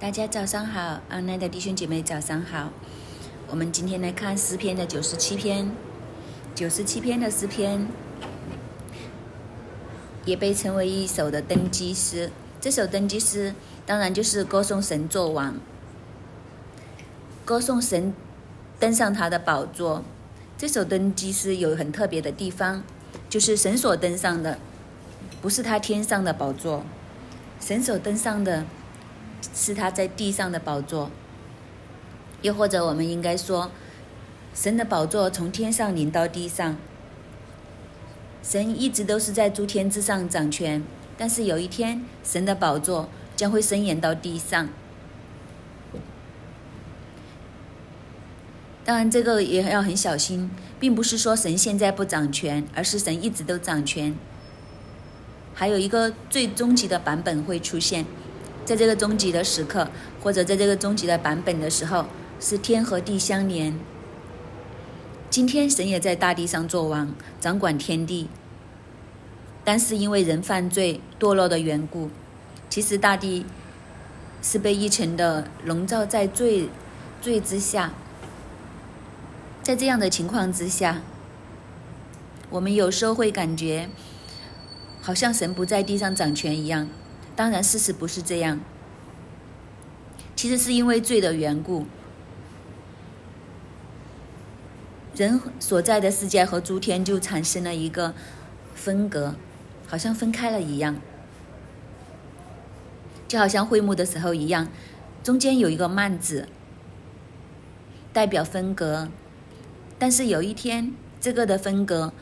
大家早上好，安奈的弟兄姐妹早上好。我们今天来看诗篇的九十七篇，九十七篇的诗篇也被称为一首的登基诗。这首登基诗当然就是歌颂神作王，歌颂神登上他的宝座。这首登基诗有很特别的地方，就是神所登上的不是他天上的宝座，神所登上的。是他在地上的宝座，又或者我们应该说，神的宝座从天上临到地上。神一直都是在诸天之上掌权，但是有一天，神的宝座将会伸延到地上。当然，这个也要很小心，并不是说神现在不掌权，而是神一直都掌权。还有一个最终极的版本会出现。在这个终极的时刻，或者在这个终极的版本的时候，是天和地相连。今天神也在大地上作王，掌管天地。但是因为人犯罪堕落的缘故，其实大地是被一层的笼罩在罪罪之下。在这样的情况之下，我们有时候会感觉，好像神不在地上掌权一样。当然，事实不是这样。其实是因为罪的缘故，人所在的世界和诸天就产生了一个分隔，好像分开了一样，就好像会幕的时候一样，中间有一个幔子，代表分隔。但是有一天，这个的分隔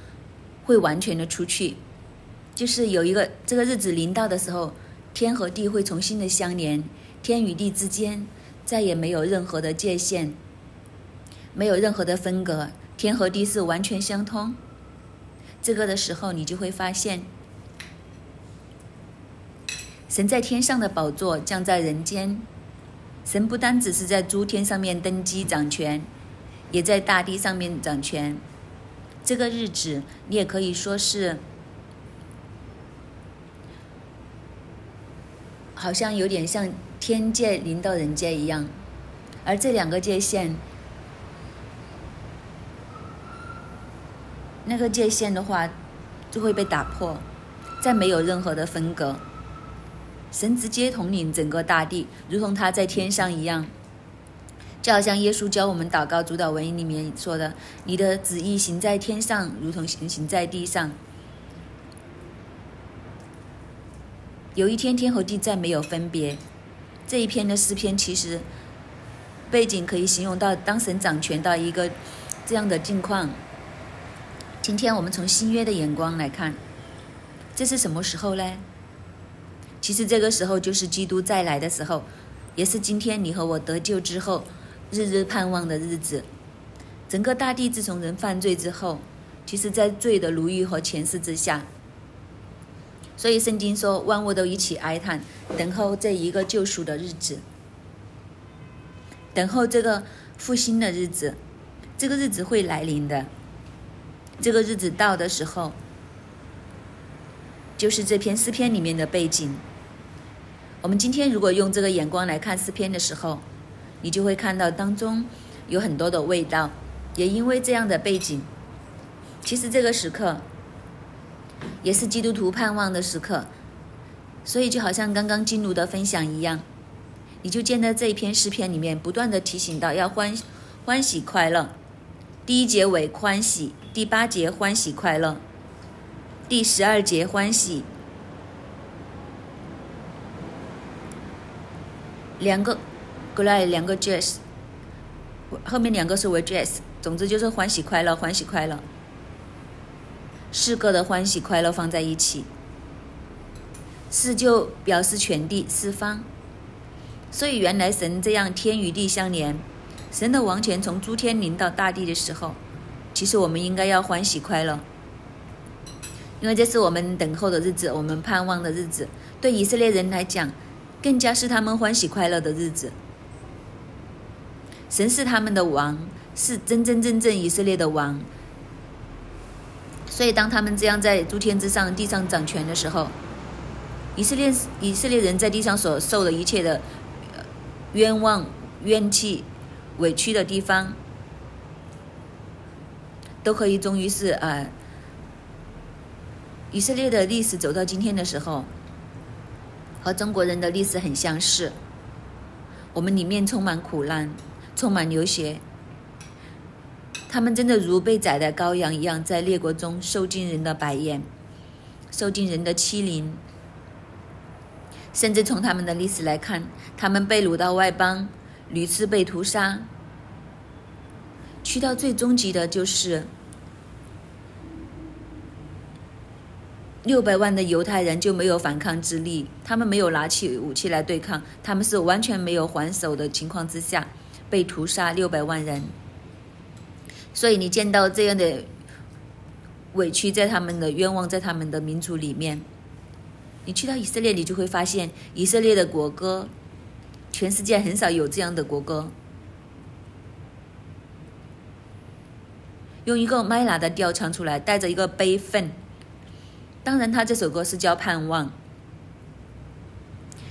会完全的出去，就是有一个这个日子临到的时候。天和地会重新的相连，天与地之间再也没有任何的界限，没有任何的分隔，天和地是完全相通。这个的时候，你就会发现，神在天上的宝座降在人间，神不单只是在诸天上面登基掌权，也在大地上面掌权。这个日子，你也可以说是。好像有点像天界临到人间一样，而这两个界限，那个界限的话，就会被打破，再没有任何的分隔。神直接统领整个大地，如同他在天上一样，就好像耶稣教我们祷告主导文里面说的：“你的旨意行在天上，如同行行在地上。”有一天，天和地再没有分别。这一篇的诗篇其实背景可以形容到当神掌权到一个这样的境况。今天我们从新约的眼光来看，这是什么时候呢？其实这个时候就是基督再来的时候，也是今天你和我得救之后日日盼望的日子。整个大地自从人犯罪之后，其实在罪的奴役和权势之下。所以圣经说，万物都一起哀叹，等候这一个救赎的日子，等候这个复兴的日子，这个日子会来临的。这个日子到的时候，就是这篇诗篇里面的背景。我们今天如果用这个眼光来看诗篇的时候，你就会看到当中有很多的味道。也因为这样的背景，其实这个时刻。也是基督徒盼望的时刻，所以就好像刚刚金炉的分享一样，你就见到这一篇诗篇里面不断的提醒到要欢欢喜快乐。第一节为欢喜，第八节欢喜快乐，第十二节欢喜，两个过来两个 jazz，后面两个是为 jazz，总之就是欢喜快乐，欢喜快乐。四个的欢喜快乐放在一起，四就表示全地四方，所以原来神这样天与地相连，神的王权从诸天临到大地的时候，其实我们应该要欢喜快乐，因为这是我们等候的日子，我们盼望的日子。对以色列人来讲，更加是他们欢喜快乐的日子。神是他们的王，是真真正正以色列的王。所以，当他们这样在诸天之上、地上掌权的时候，以色列以色列人在地上所受的一切的冤枉、怨气、委屈的地方，都可以终于是啊。以色列的历史走到今天的时候，和中国人的历史很相似。我们里面充满苦难，充满流血。他们真的如被宰的羔羊一样，在列国中受尽人的白眼，受尽人的欺凌。甚至从他们的历史来看，他们被掳到外邦，屡次被屠杀。去到最终极的就是。六百万的犹太人就没有反抗之力，他们没有拿起武器来对抗，他们是完全没有还手的情况之下被屠杀六百万人。所以你见到这样的委屈在他们的冤枉在他们的民族里面，你去到以色列，你就会发现以色列的国歌，全世界很少有这样的国歌，用一个麦拉的调唱出来，带着一个悲愤。当然，他这首歌是叫盼望，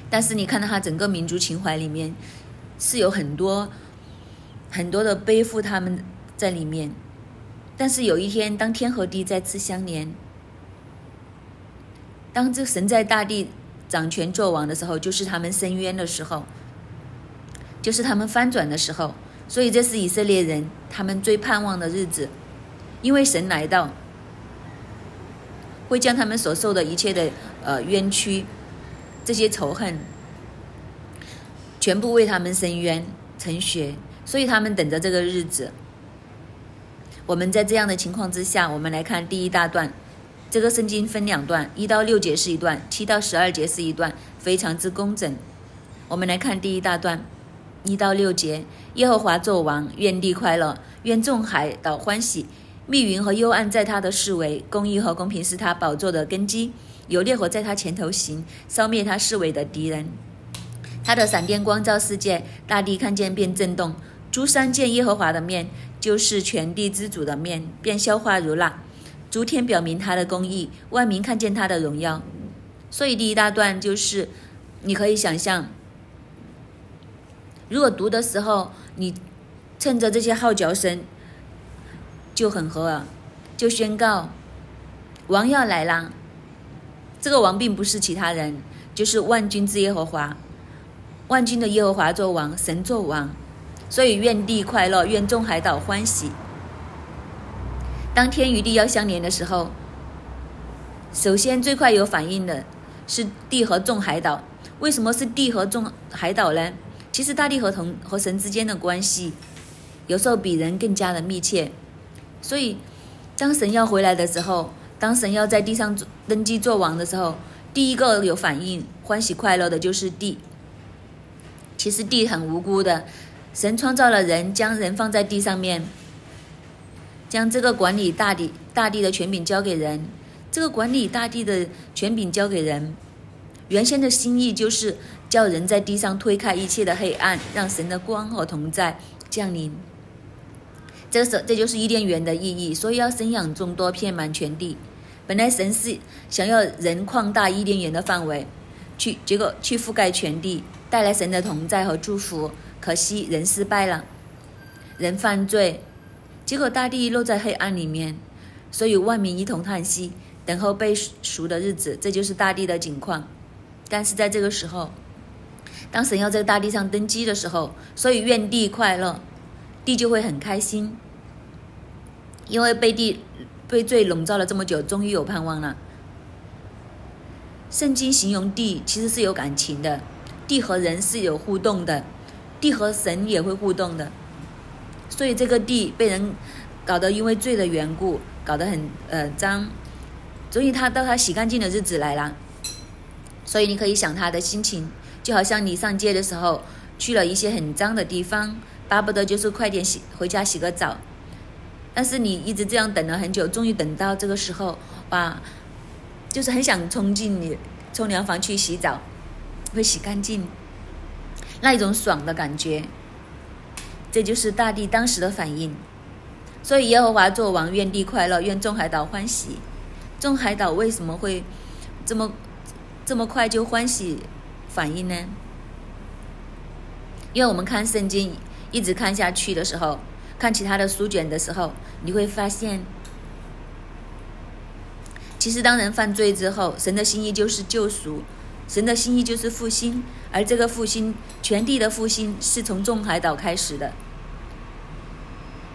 但是你看到他整个民族情怀里面是有很多很多的背负他们在里面。但是有一天，当天和地再次相连，当这神在大地掌权作王的时候，就是他们伸冤的时候，就是他们翻转的时候。所以这是以色列人他们最盼望的日子，因为神来到。会将他们所受的一切的呃冤屈，这些仇恨，全部为他们伸冤成血，所以他们等着这个日子。我们在这样的情况之下，我们来看第一大段，这个圣经分两段，一到六节是一段，七到十二节是一段，非常之工整。我们来看第一大段，一到六节，耶和华作王，愿地快乐，愿众海岛欢喜。密云和幽暗在他的视为，公义和公平是他宝座的根基。有烈火在他前头行，烧灭他视为的敌人。他的闪电光照世界，大地看见便震动。诸山见耶和华的面，就是全地之主的面，便消化如蜡。诸天表明他的公义，万民看见他的荣耀。所以第一大段就是，你可以想象，如果读的时候，你趁着这些号角声。就很合耳，就宣告王要来啦。这个王并不是其他人，就是万军之耶和华，万军的耶和华做王，神做王。所以愿地快乐，愿众海岛欢喜。当天与地要相连的时候，首先最快有反应的是地和众海岛。为什么是地和众海岛呢？其实大地和同和神之间的关系，有时候比人更加的密切。所以，当神要回来的时候，当神要在地上登基做王的时候，第一个有反应、欢喜快乐的就是地。其实地很无辜的，神创造了人，将人放在地上面，将这个管理大地、大地的权柄交给人。这个管理大地的权柄交给人，原先的心意就是叫人在地上推开一切的黑暗，让神的光和同在降临。这是这就是伊甸园的意义，所以要生养众多，遍满全地。本来神是想要人扩大伊甸园的范围，去结果去覆盖全地，带来神的同在和祝福。可惜人失败了，人犯罪，结果大地落在黑暗里面，所以万民一同叹息，等候被赎的日子。这就是大地的景况。但是在这个时候，当神要在大地上登基的时候，所以愿地快乐。地就会很开心，因为被地被罪笼罩了这么久，终于有盼望了。圣经形容地其实是有感情的，地和人是有互动的，地和神也会互动的。所以这个地被人搞得因为罪的缘故搞得很呃脏，所以他到他洗干净的日子来了。所以你可以想他的心情，就好像你上街的时候去了一些很脏的地方。巴不得就是快点洗回家洗个澡，但是你一直这样等了很久，终于等到这个时候，哇，就是很想冲进你冲凉房去洗澡，会洗干净，那一种爽的感觉，这就是大地当时的反应。所以耶和华作王，愿地快乐，愿众海岛欢喜。众海岛为什么会这么这么快就欢喜反应呢？因为我们看圣经一直看下去的时候，看其他的书卷的时候，你会发现，其实当人犯罪之后，神的心意就是救赎，神的心意就是复兴，而这个复兴，全地的复兴是从众海岛开始的。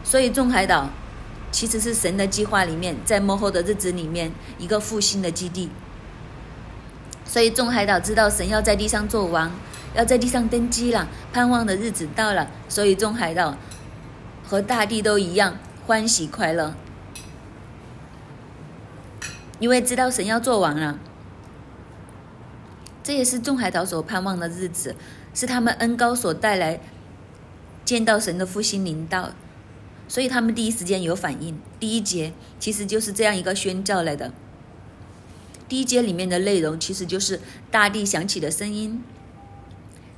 所以众海岛其实是神的计划里面，在幕后的日子里面一个复兴的基地。所以众海岛知道神要在地上做王，要在地上登基了，盼望的日子到了。所以众海岛和大地都一样欢喜快乐，因为知道神要做王了。这也是众海岛所盼望的日子，是他们恩高所带来见到神的复兴临到，所以他们第一时间有反应。第一节其实就是这样一个宣教来的。第一节里面的内容其实就是大地响起的声音，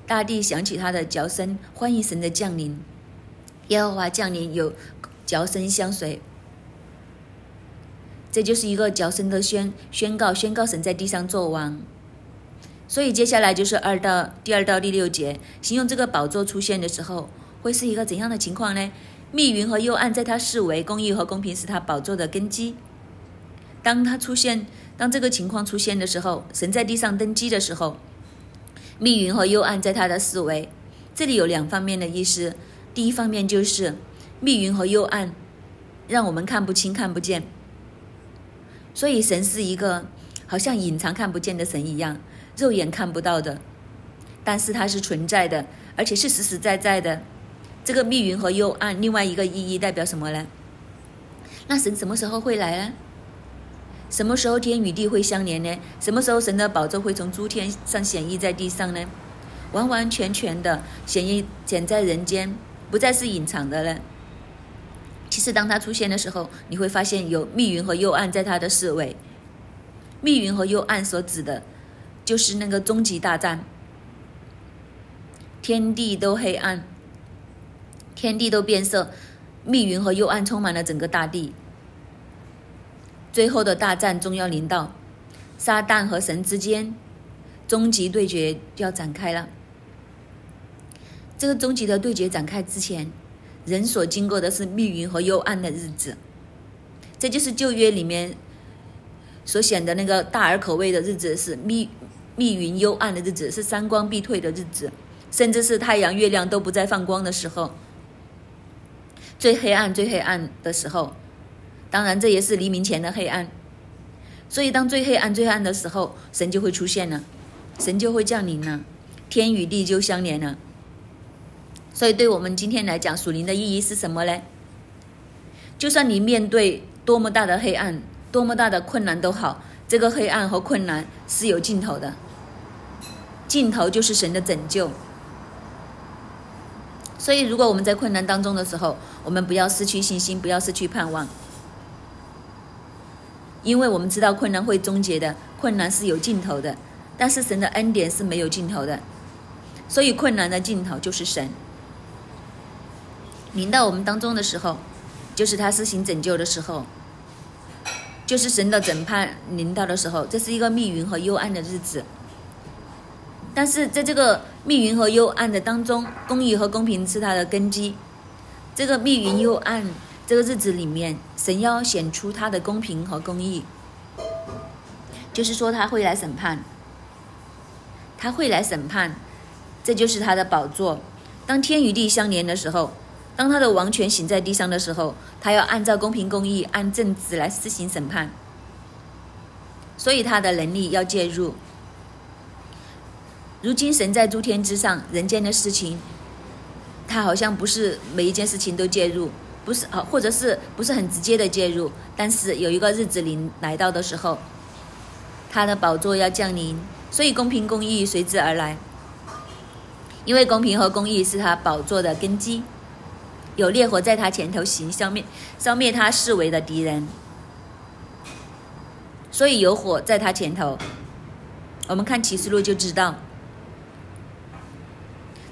大地响起它的叫声，欢迎神的降临。耶和华降临，有叫声相随，这就是一个叫声的宣宣告，宣告神在地上作王。所以接下来就是二到第二到第六节，形容这个宝座出现的时候会是一个怎样的情况呢？密云和幽暗在他视为公义和公平是他宝座的根基。当他出现。当这个情况出现的时候，神在地上登基的时候，密云和幽暗在他的思维。这里有两方面的意思。第一方面就是密云和幽暗，让我们看不清、看不见。所以神是一个好像隐藏、看不见的神一样，肉眼看不到的，但是它是存在的，而且是实实在在的。这个密云和幽暗，另外一个意义代表什么呢？那神什么时候会来呢？什么时候天与地会相连呢？什么时候神的宝座会从诸天上显异在地上呢？完完全全的显映显在人间，不再是隐藏的了。其实当它出现的时候，你会发现有密云和幽暗在它的四围。密云和幽暗所指的，就是那个终极大战，天地都黑暗，天地都变色，密云和幽暗充满了整个大地。最后的大战终要临到，撒旦和神之间终极对决就要展开了。这个终极的对决展开之前，人所经过的是密云和幽暗的日子，这就是旧约里面所显的那个大而可畏的日子，是密密云幽暗的日子，是三光必退的日子，甚至是太阳、月亮都不再放光的时候，最黑暗、最黑暗的时候。当然，这也是黎明前的黑暗。所以，当最黑暗、最暗的时候，神就会出现了，神就会降临了，天与地就相连了。所以，对我们今天来讲，属灵的意义是什么呢？就算你面对多么大的黑暗、多么大的困难都好，这个黑暗和困难是有尽头的，尽头就是神的拯救。所以，如果我们在困难当中的时候，我们不要失去信心，不要失去盼望。因为我们知道困难会终结的，困难是有尽头的，但是神的恩典是没有尽头的，所以困难的尽头就是神。临到我们当中的时候，就是他施行拯救的时候，就是神的审判临到的时候，这是一个密云和幽暗的日子。但是在这个密云和幽暗的当中，公义和公平是他的根基。这个密云幽暗。这个日子里面，神要显出他的公平和公义，就是说他会来审判，他会来审判，这就是他的宝座。当天与地相连的时候，当他的王权行在地上的时候，他要按照公平公义、按正直来施行审判。所以他的能力要介入。如今神在诸天之上，人间的事情，他好像不是每一件事情都介入。不是啊，或者是不是很直接的介入？但是有一个日子临来到的时候，他的宝座要降临，所以公平公义随之而来。因为公平和公义是他宝座的根基，有烈火在他前头行，消灭消灭他视为的敌人。所以有火在他前头，我们看启示录就知道，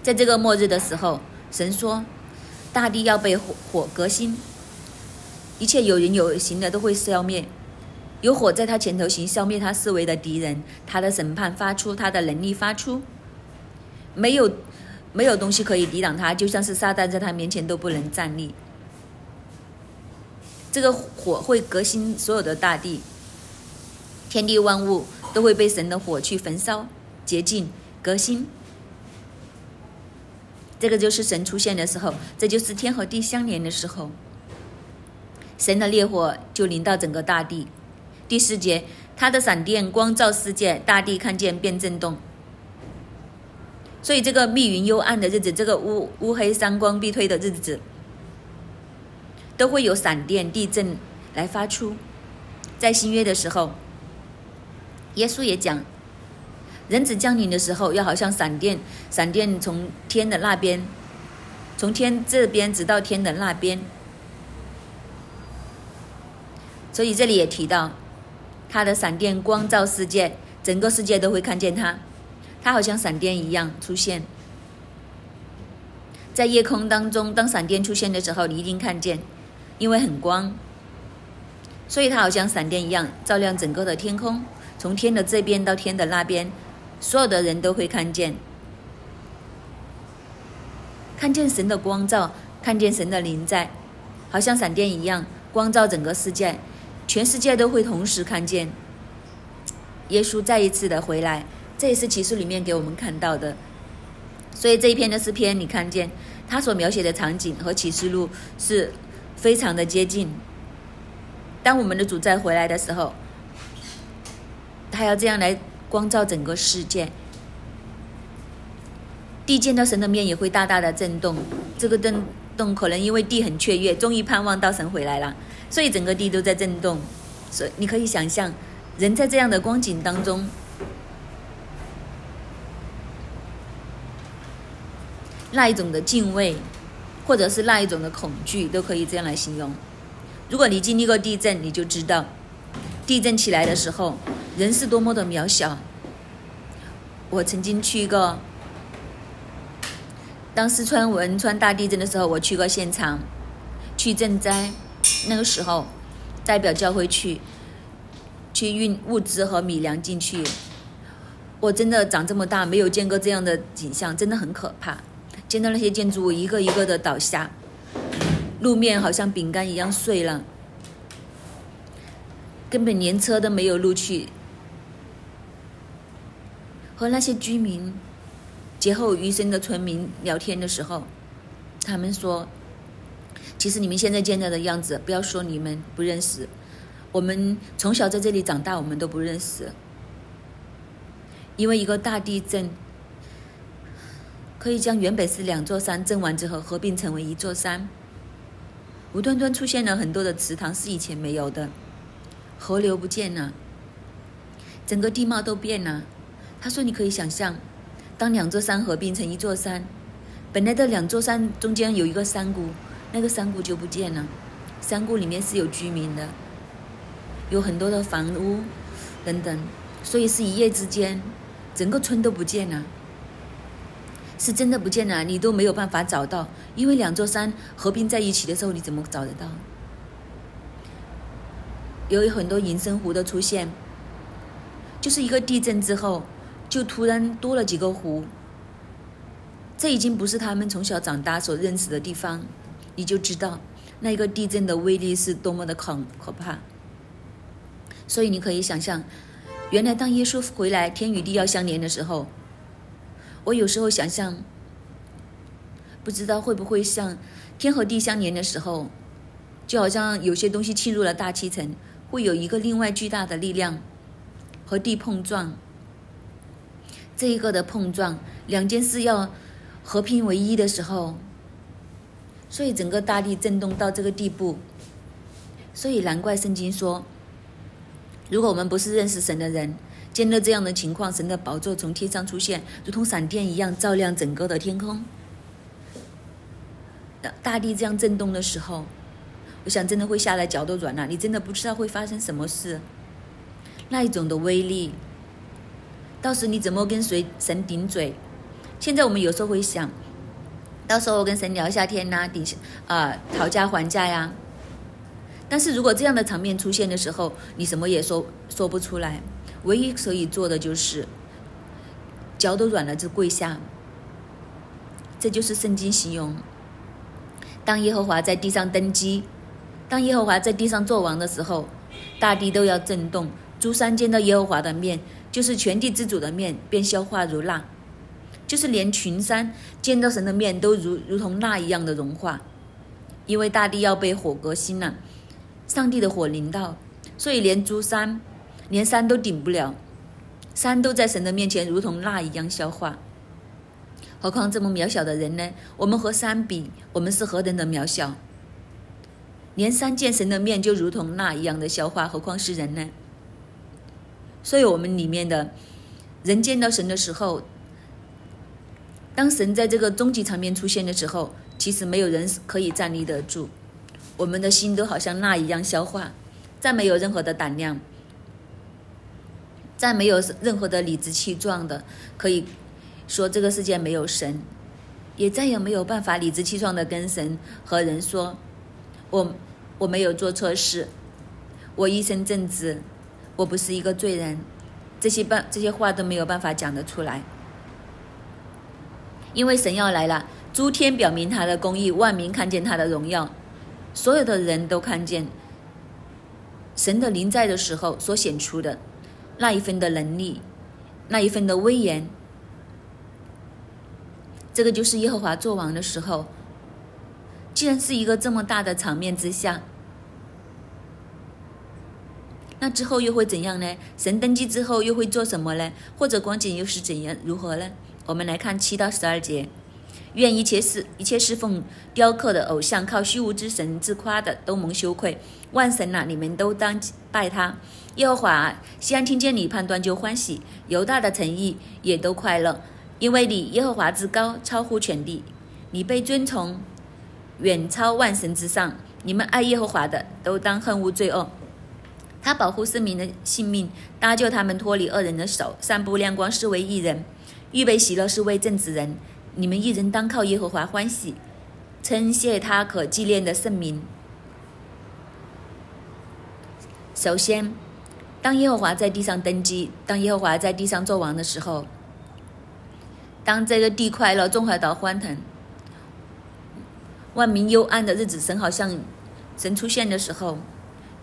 在这个末日的时候，神说。大地要被火火革新，一切有人有形的都会消灭。有火在他前头行，消灭他思维的敌人。他的审判发出，他的能力发出。没有没有东西可以抵挡他，就像是撒旦在他面前都不能站立。这个火会革新所有的大地，天地万物都会被神的火去焚烧、洁净、革新。这个就是神出现的时候，这就是天和地相连的时候，神的烈火就临到整个大地。第四节，他的闪电光照世界，大地看见便震动。所以，这个密云幽暗的日子，这个乌乌黑三光必退的日子，都会有闪电、地震来发出。在新约的时候，耶稣也讲，人子降临的时候，要好像闪电，闪电从天的那边，从天这边直到天的那边。所以这里也提到，他的闪电光照世界，整个世界都会看见他。他好像闪电一样出现在夜空当中。当闪电出现的时候，你一定看见，因为很光，所以它好像闪电一样照亮整个的天空。从天的这边到天的那边，所有的人都会看见，看见神的光照，看见神的灵在，好像闪电一样光照整个世界，全世界都会同时看见耶稣再一次的回来。这也是启示里面给我们看到的，所以这一篇的诗篇，你看见他所描写的场景和启示录是非常的接近。当我们的主再回来的时候，他要这样来光照整个世界，地见到神的面也会大大的震动。这个震动可能因为地很雀跃，终于盼望到神回来了，所以整个地都在震动。所以你可以想象，人在这样的光景当中。那一种的敬畏，或者是那一种的恐惧，都可以这样来形容。如果你经历过地震，你就知道，地震起来的时候，人是多么的渺小。我曾经去过，当四川汶川大地震的时候，我去过现场，去赈灾。那个时候，代表教会去，去运物资和米粮进去。我真的长这么大没有见过这样的景象，真的很可怕。见到那些建筑物一个一个的倒下，路面好像饼干一样碎了，根本连车都没有路去。和那些居民劫后余生的村民聊天的时候，他们说：“其实你们现在见到的样子，不要说你们不认识，我们从小在这里长大，我们都不认识，因为一个大地震。”可以将原本是两座山震完之后合并成为一座山，无端端出现了很多的池塘是以前没有的，河流不见了，整个地貌都变了。他说：“你可以想象，当两座山合并成一座山，本来的两座山中间有一个山谷，那个山谷就不见了。山谷里面是有居民的，有很多的房屋等等，所以是一夜之间，整个村都不见了。”是真的不见了，你都没有办法找到，因为两座山合并在一起的时候，你怎么找得到？有很多隐身湖的出现，就是一个地震之后，就突然多了几个湖。这已经不是他们从小长大所认识的地方，你就知道那一个地震的威力是多么的恐可怕。所以你可以想象，原来当耶稣回来，天与地要相连的时候。我有时候想象，不知道会不会像天和地相连的时候，就好像有些东西侵入了大气层，会有一个另外巨大的力量和地碰撞。这一个的碰撞，两件事要合拼为一的时候，所以整个大地震动到这个地步。所以难怪圣经说，如果我们不是认识神的人。见到这样的情况，神的宝座从天上出现，如同闪电一样照亮整个的天空。大地这样震动的时候，我想真的会下来，脚都软了。你真的不知道会发生什么事，那一种的威力，到时你怎么跟谁神顶嘴？现在我们有时候会想，到时候跟神聊一下天呐，底下啊讨价还价呀。但是如果这样的场面出现的时候，你什么也说说不出来。唯一可以做的就是，脚都软了就跪下，这就是圣经形容，当耶和华在地上登基，当耶和华在地上作王的时候，大地都要震动。诸山见到耶和华的面，就是全地之主的面，便消化如蜡，就是连群山见到神的面，都如如同蜡一样的融化，因为大地要被火革新了，上帝的火临到，所以连诸山，连山都顶不了，山都在神的面前如同蜡一样消化。何况这么渺小的人呢？我们和山比，我们是何等的渺小？连三见神的面就如同蜡一样的消化，何况是人呢？所以，我们里面的人见到神的时候，当神在这个终极场面出现的时候，其实没有人可以站立得住。我们的心都好像蜡一样消化，再没有任何的胆量，再没有任何的理直气壮的可以。说这个世界没有神，也再也没有办法理直气壮的跟神和人说，我我没有做错事，我一生正直，我不是一个罪人，这些办这些话都没有办法讲得出来，因为神要来了，诸天表明他的公义，万民看见他的荣耀，所有的人都看见神的临在的时候所显出的那一份的能力，那一份的威严。这个就是耶和华作王的时候。既然是一个这么大的场面之下，那之后又会怎样呢？神登基之后又会做什么呢？或者光景又是怎样如何呢？我们来看七到十二节：愿一切侍一切侍奉雕刻的偶像、靠虚无之神自夸的，都蒙羞愧。万神呐，你们都当拜他。耶和华，西安听见你判断就欢喜，犹大的诚意也都快乐。因为你耶和华之高，超乎全地，你被尊崇，远超万神之上。你们爱耶和华的，都当恨恶罪恶。他保护市民的性命，搭救他们脱离恶人的手，散布亮光是为义人，预备喜乐是为正直人。你们一人当靠耶和华欢喜，称谢他可纪念的圣名。首先，当耶和华在地上登基，当耶和华在地上作王的时候。当这个地快乐，众海岛欢腾，万民幽暗的日子，神好像神出现的时候，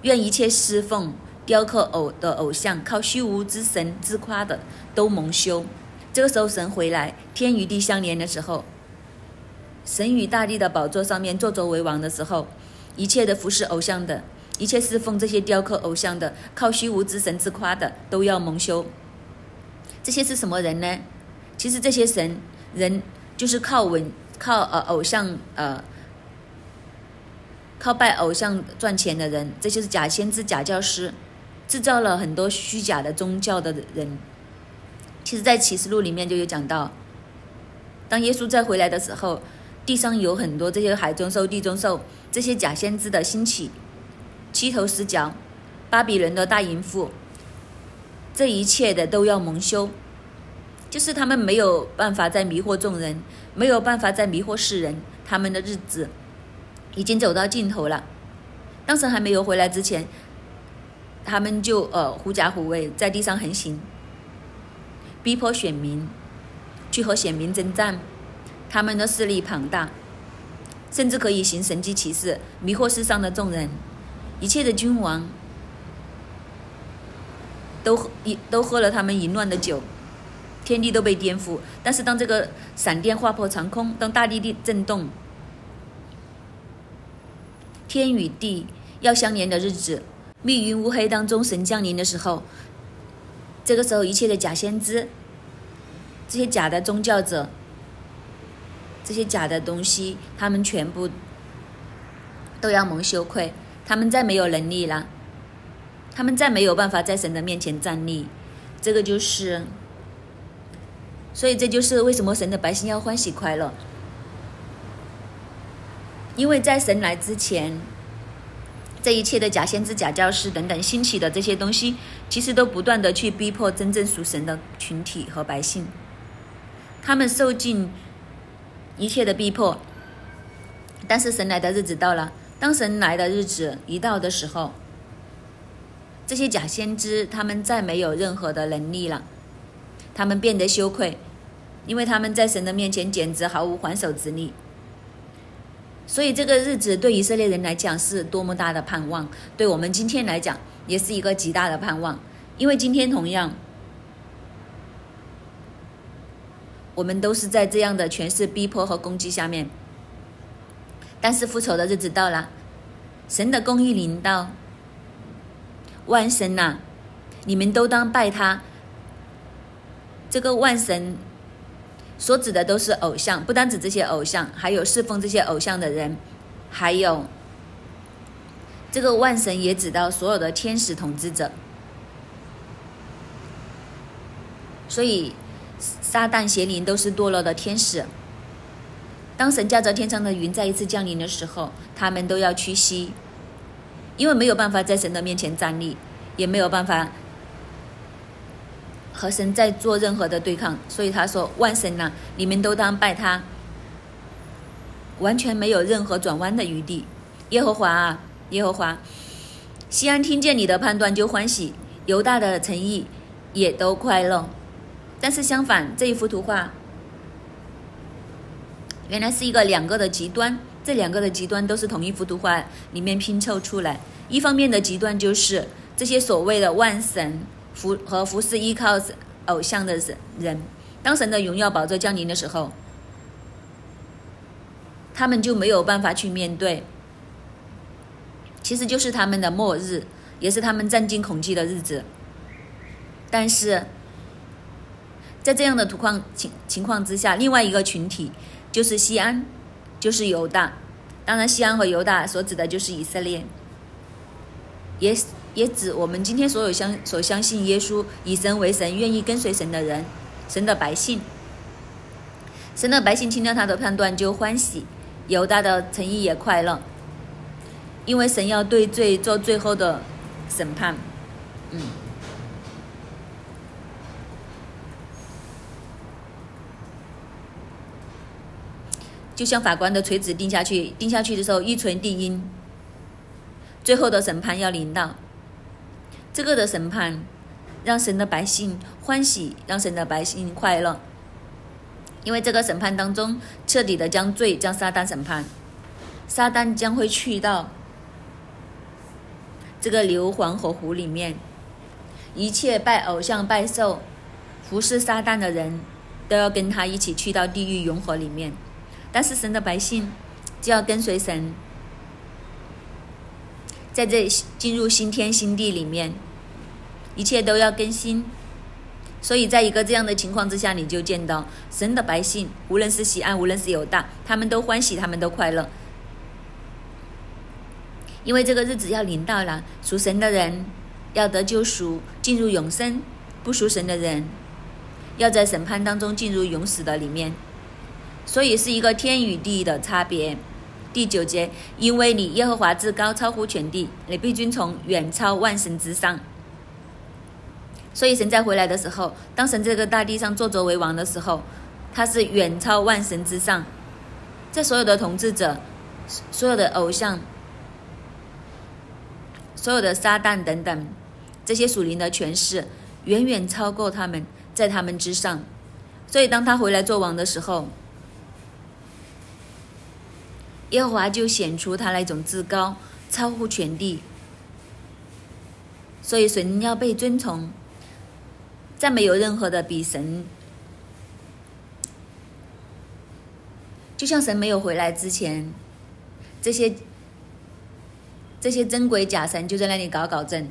愿一切侍奉雕刻偶的偶像，靠虚无之神自夸的，都蒙羞。这个时候，神回来，天与地相连的时候，神与大地的宝座上面坐着为王的时候，一切的服侍偶像的，一切侍奉这些雕刻偶像的，靠虚无之神自夸的，都要蒙羞。这些是什么人呢？其实这些神人就是靠文靠呃偶像呃靠拜偶像赚钱的人，这就是假先知、假教师，制造了很多虚假的宗教的人。其实，在启示录里面就有讲到，当耶稣再回来的时候，地上有很多这些海中兽、地中兽这些假先知的兴起，七头十脚，巴比伦的大淫妇，这一切的都要蒙羞。就是他们没有办法再迷惑众人，没有办法再迷惑世人，他们的日子已经走到尽头了。当时还没有回来之前，他们就呃狐假虎威，在地上横行，逼迫选民去和选民征战。他们的势力庞大，甚至可以行神迹奇事，迷惑世上的众人。一切的君王都喝都喝了他们淫乱的酒。天地都被颠覆，但是当这个闪电划破长空，当大地地震动，天与地要相连的日子，密云乌黑当中神降临的时候，这个时候一切的假先知，这些假的宗教者，这些假的东西，他们全部都要蒙羞愧，他们再没有能力了，他们再没有办法在神的面前站立，这个就是。所以这就是为什么神的百姓要欢喜快乐，因为在神来之前，这一切的假先知、假教师等等兴起的这些东西，其实都不断的去逼迫真正属神的群体和百姓，他们受尽一切的逼迫。但是神来的日子到了，当神来的日子一到的时候，这些假先知他们再没有任何的能力了。他们变得羞愧，因为他们在神的面前简直毫无还手之力。所以这个日子对以色列人来讲是多么大的盼望，对我们今天来讲也是一个极大的盼望，因为今天同样，我们都是在这样的权势逼迫和攻击下面。但是复仇的日子到了，神的公义临到，万神呐，你们都当拜他。这个万神。所指的都是偶像，不单指这些偶像，还有侍奉这些偶像的人，还有这个万神也指到所有的天使统治者。所以，撒旦邪灵都是堕落的天使。当神驾着天上的云再一次降临的时候，他们都要屈膝，因为没有办法在神的面前站立，也没有办法。和神在做任何的对抗，所以他说：“万神呐，你们都当拜他，完全没有任何转弯的余地。”耶和华啊，耶和华，西安听见你的判断就欢喜，犹大的诚意也都快乐。但是相反，这一幅图画原来是一个两个的极端，这两个的极端都是同一幅图画里面拼凑出来。一方面的极端就是这些所谓的万神。服和服侍依靠偶像的人，当神的荣耀宝座降临的时候，他们就没有办法去面对。其实就是他们的末日，也是他们战惊恐惧的日子。但是在这样的土况情情况之下，另外一个群体就是西安，就是犹大。当然，西安和犹大所指的就是以色列，也。也指我们今天所有相所相信耶稣以神为神、愿意跟随神的人，神的百姓。神的百姓听到他的判断就欢喜，犹大的诚意也快乐，因为神要对罪做最后的审判。嗯，就像法官的锤子钉下去，钉下去的时候一锤定音，最后的审判要临到。这个的审判，让神的百姓欢喜，让神的百姓快乐。因为这个审判当中，彻底的将罪将撒旦审判，撒旦将会去到这个硫磺火湖里面，一切拜偶像、拜兽、服侍撒旦的人，都要跟他一起去到地狱永火里面。但是神的百姓就要跟随神，在这进入新天新地里面。一切都要更新，所以在一个这样的情况之下，你就见到神的百姓，无论是喜安，无论是犹大，他们都欢喜，他们都快乐，因为这个日子要临到了，属神的人要得救赎，进入永生；不属神的人要在审判当中进入永死的里面，所以是一个天与地的差别。第九节，因为你耶和华至高，超乎全地，你必君从远超万神之上。所以神在回来的时候，当神这个大地上坐着为王的时候，他是远超万神之上，在所有的统治者、所有的偶像、所有的撒旦等等这些属灵的权势，远远超过他们，在他们之上。所以当他回来做王的时候，耶和华就显出他那种至高，超乎全地。所以神要被尊崇。再没有任何的比神，就像神没有回来之前，这些这些真鬼假神就在那里搞搞震，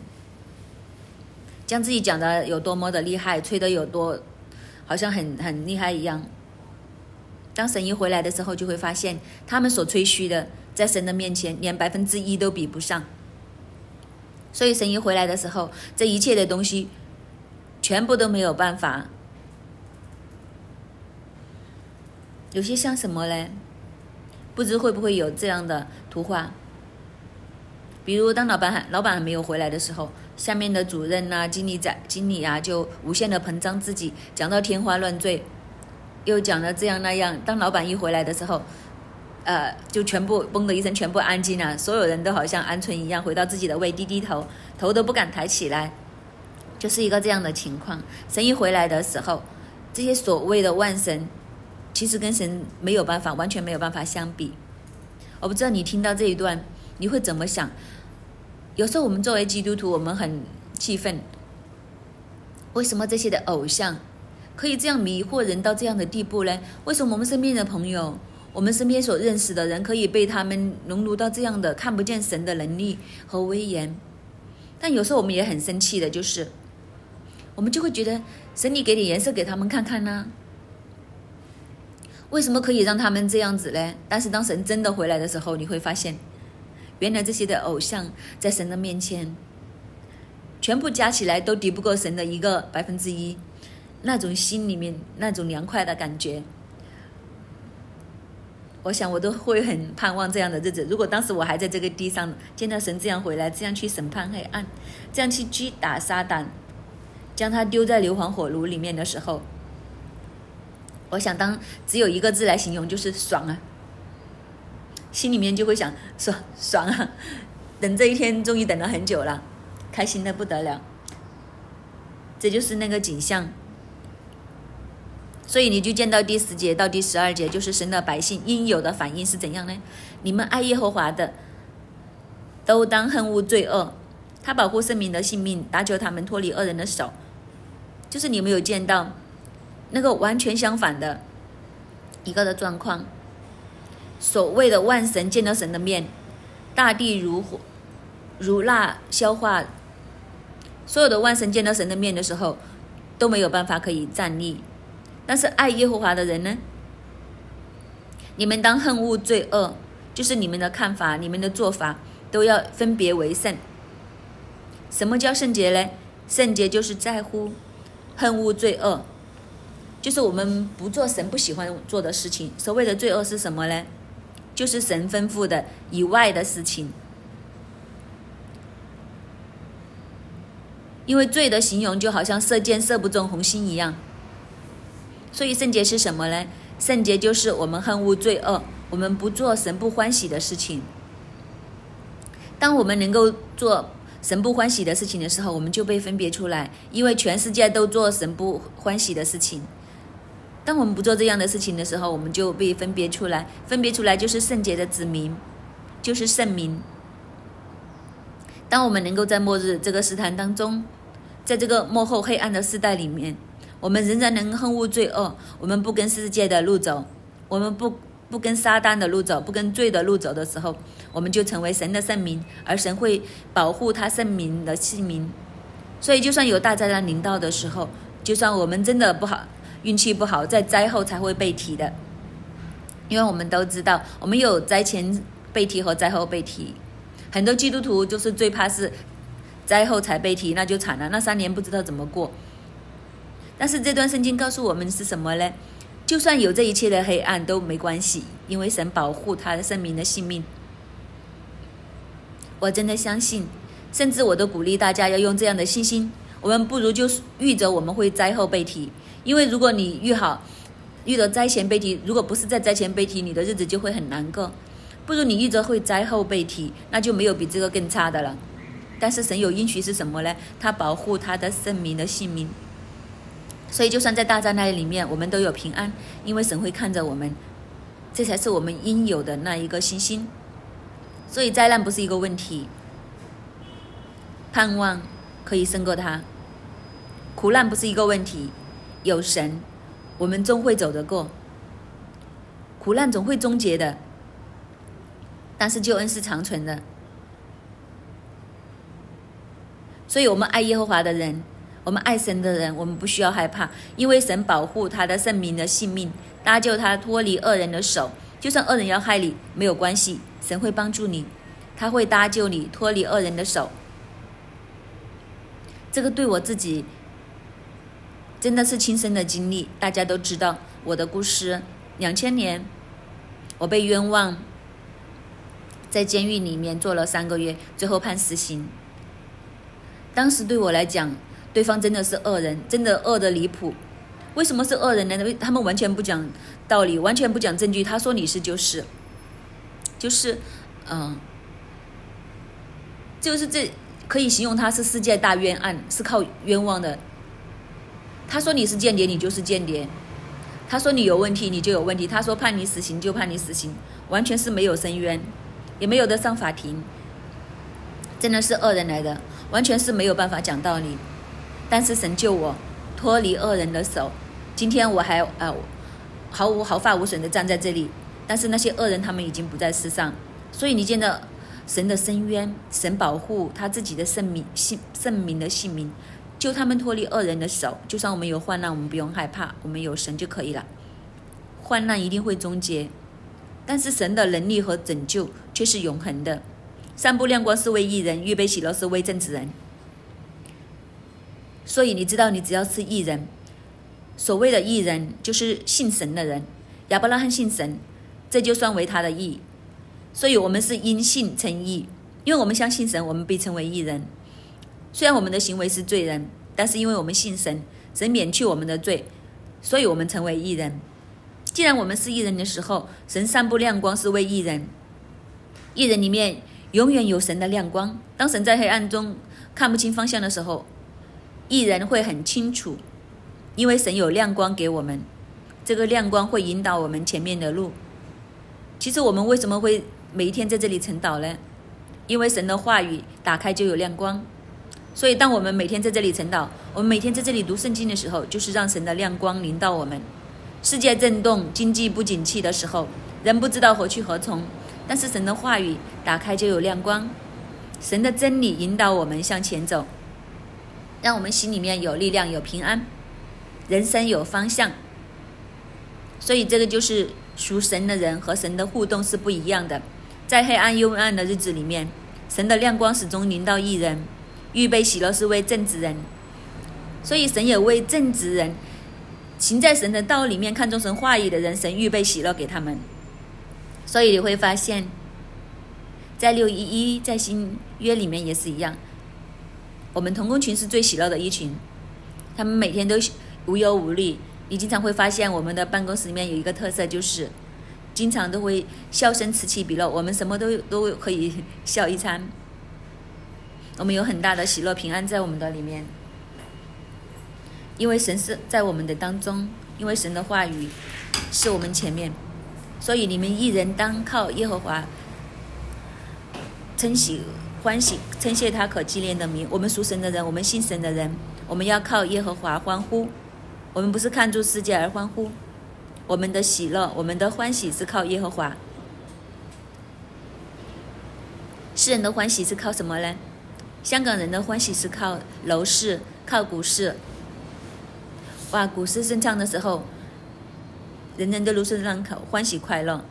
将自己讲的有多么的厉害，吹的有多好像很很厉害一样。当神一回来的时候，就会发现他们所吹嘘的，在神的面前连百分之一都比不上。所以神一回来的时候，这一切的东西。全部都没有办法。有些像什么嘞？不知会不会有这样的图画？比如，当老板还老板还没有回来的时候，下面的主任呐、经理在经理啊，就无限的膨胀自己，讲到天花乱坠，又讲的这样那样。当老板一回来的时候，呃，就全部嘣的一声，全部安静了，所有人都好像鹌鹑一样，回到自己的位，低低头，头都不敢抬起来。就是一个这样的情况，神一回来的时候，这些所谓的万神，其实跟神没有办法，完全没有办法相比。我不知道你听到这一段，你会怎么想？有时候我们作为基督徒，我们很气愤，为什么这些的偶像可以这样迷惑人到这样的地步呢？为什么我们身边的朋友，我们身边所认识的人，可以被他们融入到这样的看不见神的能力和威严？但有时候我们也很生气的，就是我们就会觉得神，你给点颜色给他们看看呢？为什么可以让他们这样子呢？但是当神真的回来的时候，你会发现，原来这些的偶像在神的面前，全部加起来都抵不过神的一个百分之一，那种心里面那种凉快的感觉。我想我都会很盼望这样的日子。如果当时我还在这个地上，见到神这样回来，这样去审判黑暗，这样去击打撒旦，将它丢在硫磺火炉里面的时候。我想，当只有一个字来形容，就是爽啊！心里面就会想说爽啊！等这一天，终于等了很久了，开心的不得了。这就是那个景象。所以你就见到第十节到第十二节，就是神的百姓应有的反应是怎样呢？你们爱耶和华的，都当恨恶罪恶，他保护圣民的性命，搭救他们脱离恶人的手。就是你没有见到。那个完全相反的一个的状况，所谓的万神见到神的面，大地如火如蜡消化，所有的万神见到神的面的时候都没有办法可以站立，但是爱耶和华的人呢？你们当恨恶罪恶，就是你们的看法、你们的做法都要分别为圣。什么叫圣洁呢？圣洁就是在乎恨恶罪恶。就是我们不做神不喜欢做的事情。所谓的罪恶是什么呢？就是神吩咐的以外的事情。因为罪的形容就好像射箭射不中红心一样。所以圣洁是什么呢？圣洁就是我们恨恶罪恶，我们不做神不欢喜的事情。当我们能够做神不欢喜的事情的时候，我们就被分别出来，因为全世界都做神不欢喜的事情。当我们不做这样的事情的时候，我们就被分别出来，分别出来就是圣洁的子民，就是圣民。当我们能够在末日这个时坛当中，在这个幕后黑暗的时代里面，我们仍然能恨恶罪恶，我们不跟世界的路走，我们不不跟撒旦的路走，不跟罪的路走的时候，我们就成为神的圣民，而神会保护他圣民的性命。所以，就算有大灾难临到的时候，就算我们真的不好。运气不好，在灾后才会被提的，因为我们都知道，我们有灾前被提和灾后被提。很多基督徒就是最怕是灾后才被提，那就惨了，那三年不知道怎么过。但是这段圣经告诉我们是什么呢？就算有这一切的黑暗都没关系，因为神保护他的圣民的性命。我真的相信，甚至我都鼓励大家要用这样的信心。我们不如就预着我们会灾后被提。因为如果你遇好遇到灾前被提，如果不是在灾前被提，你的日子就会很难过。不如你遇着会灾后被提，那就没有比这个更差的了。但是神有应许是什么呢？他保护他的圣民的性命，所以就算在大灾难里面，我们都有平安，因为神会看着我们，这才是我们应有的那一个信心。所以灾难不是一个问题，盼望可以胜过它，苦难不是一个问题。有神，我们终会走得过。苦难总会终结的，但是救恩是长存的。所以，我们爱耶和华的人，我们爱神的人，我们不需要害怕，因为神保护他的圣民的性命，搭救他脱离恶人的手。就算恶人要害你，没有关系，神会帮助你，他会搭救你脱离恶人的手。这个对我自己。真的是亲身的经历，大家都知道我的故事。两千年，我被冤枉，在监狱里面坐了三个月，最后判死刑。当时对我来讲，对方真的是恶人，真的恶的离谱。为什么是恶人呢？他们完全不讲道理，完全不讲证据。他说你是就是，就是，嗯，就是这可以形容他是世界大冤案，是靠冤枉的。他说你是间谍，你就是间谍；他说你有问题，你就有问题；他说判你死刑就判你死刑，完全是没有申冤，也没有得上法庭，真的是恶人来的，完全是没有办法讲道理。但是神救我脱离恶人的手，今天我还呃毫无毫发无损的站在这里。但是那些恶人他们已经不在世上，所以你见到神的深渊，神保护他自己的圣名性圣名的姓名。救他们脱离恶人的手，就算我们有患难，我们不用害怕，我们有神就可以了。患难一定会终结，但是神的能力和拯救却是永恒的。散布亮光是为一人，预备喜乐是为正直人。所以你知道，你只要是义人，所谓的义人就是信神的人。亚伯拉罕信神，这就算为他的义。所以我们是因信称义，因为我们相信神，我们被称为义人。虽然我们的行为是罪人，但是因为我们信神，神免去我们的罪，所以我们成为义人。既然我们是义人的时候，神散布亮光是为义人。义人里面永远有神的亮光。当神在黑暗中看不清方向的时候，义人会很清楚，因为神有亮光给我们，这个亮光会引导我们前面的路。其实我们为什么会每一天在这里晨祷呢？因为神的话语打开就有亮光。所以，当我们每天在这里晨祷，我们每天在这里读圣经的时候，就是让神的亮光临到我们。世界震动、经济不景气的时候，人不知道何去何从，但是神的话语打开就有亮光，神的真理引导我们向前走，让我们心里面有力量、有平安，人生有方向。所以，这个就是属神的人和神的互动是不一样的。在黑暗幽暗的日子里面，神的亮光始终临到一人。预备喜乐是为正直人，所以神也为正直人行在神的道里面，看重神话语的人，神预备喜乐给他们。所以你会发现，在六一一在新约里面也是一样，我们同工群是最喜乐的一群，他们每天都无忧无虑。你经常会发现我们的办公室里面有一个特色，就是经常都会笑声此起彼落，我们什么都都可以笑一餐。我们有很大的喜乐平安在我们的里面，因为神是在我们的当中，因为神的话语是我们前面，所以你们一人当靠耶和华称喜欢喜，称谢他可纪念的名。我们属神的人，我们信神的人，我们要靠耶和华欢呼。我们不是看住世界而欢呼，我们的喜乐，我们的欢喜是靠耶和华。世人的欢喜是靠什么呢？香港人的欢喜是靠楼市，靠股市。哇，股市升涨的时候，人人都如是让口，欢喜快乐。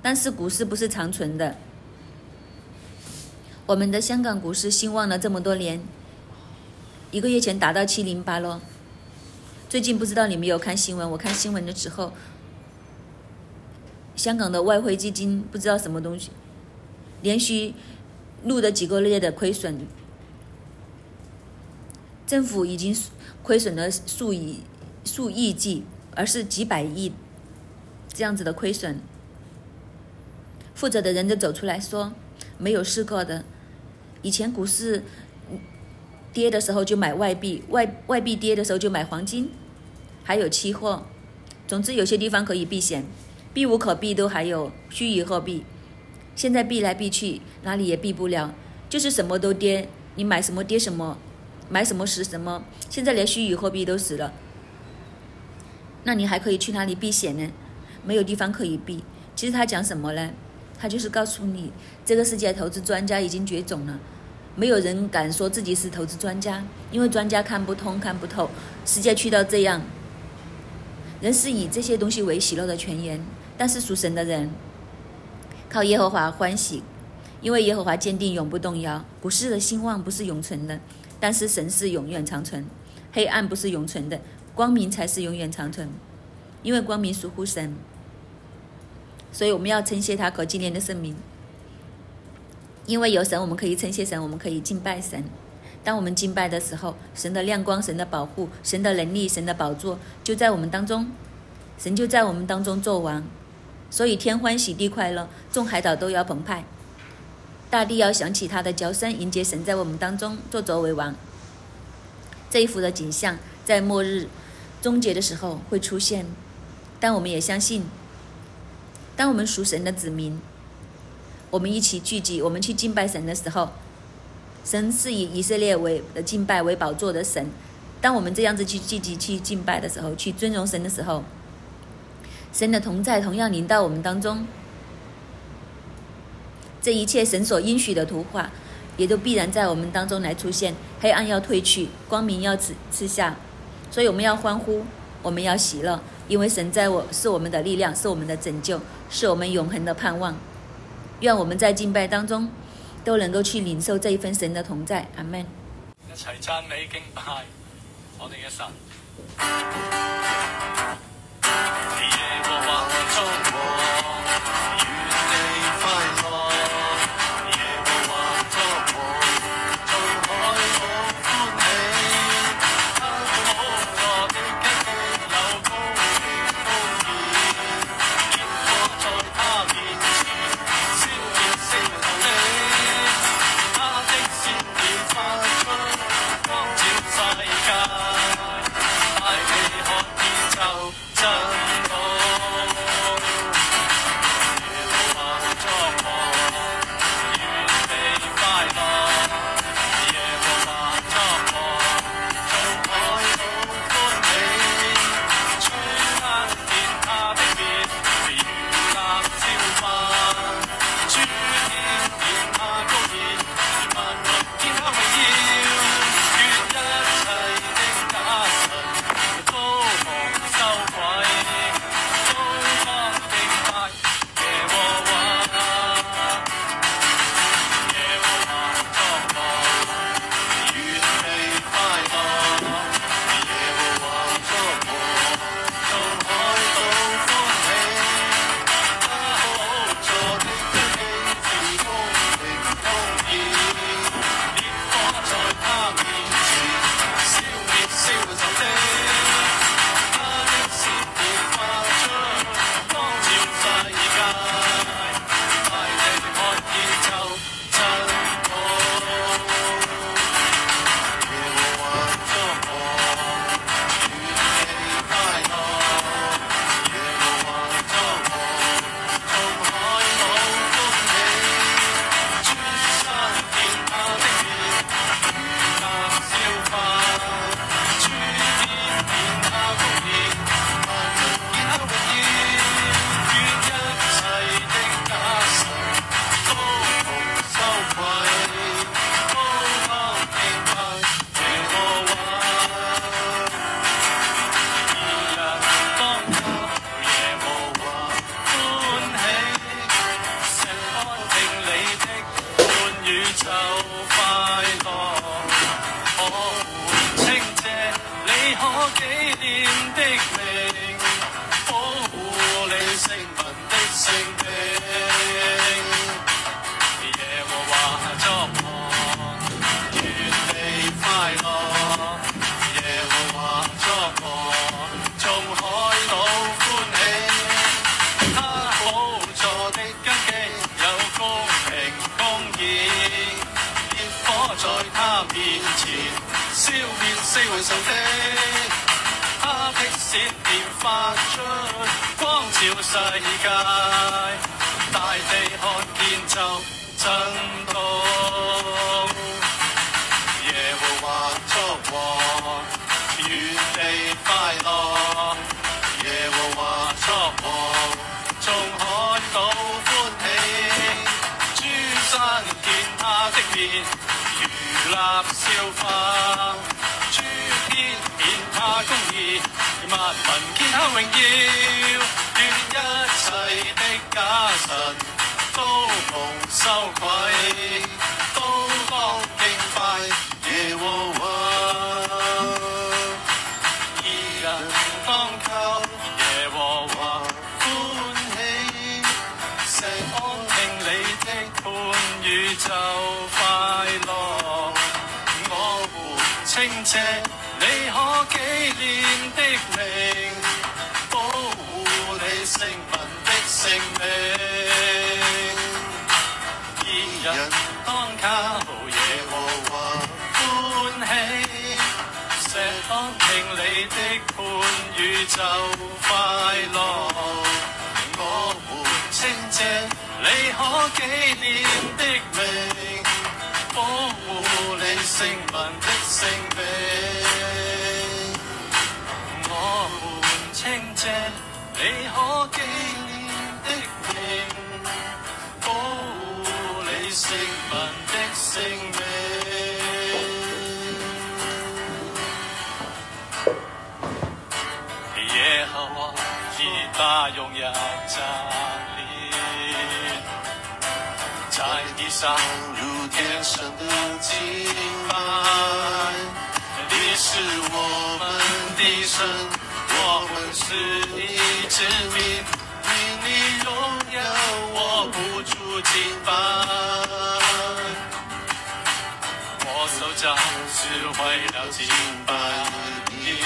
但是股市不是长存的。我们的香港股市兴旺了这么多年，一个月前达到七零八了。最近不知道你没有看新闻？我看新闻的时候，香港的外汇基金不知道什么东西，连续。录的几个月的亏损，政府已经亏损了数亿数亿计，而是几百亿这样子的亏损。负责的人就走出来说，没有试过的。以前股市跌的时候就买外币，外外币跌的时候就买黄金，还有期货。总之有些地方可以避险，避无可避都还有虚拟货币。现在避来避去，哪里也避不了，就是什么都跌，你买什么跌什么，买什么死什么。现在连虚拟货币都死了，那你还可以去哪里避险呢？没有地方可以避。其实他讲什么呢？他就是告诉你，这个世界投资专家已经绝种了，没有人敢说自己是投资专家，因为专家看不通、看不透。世界去到这样，人是以这些东西为喜乐的泉源，但是属神的人。靠耶和华欢喜，因为耶和华坚定永不动摇。股市的兴旺不是永存的，但是神是永远长存。黑暗不是永存的，光明才是永远长存。因为光明属乎神，所以我们要称谢他可纪念的圣名。因为有神，我们可以称谢神，我们可以敬拜神。当我们敬拜的时候，神的亮光、神的保护、神的能力、神的宝座就在我们当中，神就在我们当中做王。所以天欢喜地快乐，众海岛都要澎湃，大地要响起他的叫声，迎接神在我们当中做作为王。这一幅的景象在末日终结的时候会出现。但我们也相信，当我们属神的子民，我们一起聚集，我们去敬拜神的时候，神是以以色列为的敬拜为宝座的神。当我们这样子去积极去敬拜的时候，去尊荣神的时候，神的同在同样临到我们当中。这一切神所应许的图画，也都必然在我们当中来出现。黑暗要褪去，光明要赐赐下，所以我们要欢呼，我们要喜乐。因为神在我是我们的力量，是我们的拯救，是我们永恒的盼望。愿我们在敬拜当中都能够去领受这一份神的同在。阿门。一齐赞美敬拜我哋嘅神。耶和华四圍仇敵。他的閃電發出光照世界，大地看見就震動。耶和華作王，願你快樂。耶和華作王，眾海島歡喜。珠山見他的面，如蠟燒花。諸天見他公義，萬民見他榮耀。願一切的假神都蒙羞愧，都當敬拜耶和華。義人當靠耶和華歡喜，錫安聽你的半宇宙快樂。我們稱謝你可天的命，保護你聖民的性命。義人當靠耶和華歡喜，錫安聽你的判語就快樂。我們稱謝你可纪念的名，保護你聖民的性命。你可紀念的名，保護你聖民的性命。耶和華以大榮耀站立，在地上如天上的敬拜。你是我們的神，我們是之民，因你荣耀我不住敬拜。我手掌是为了敬拜你。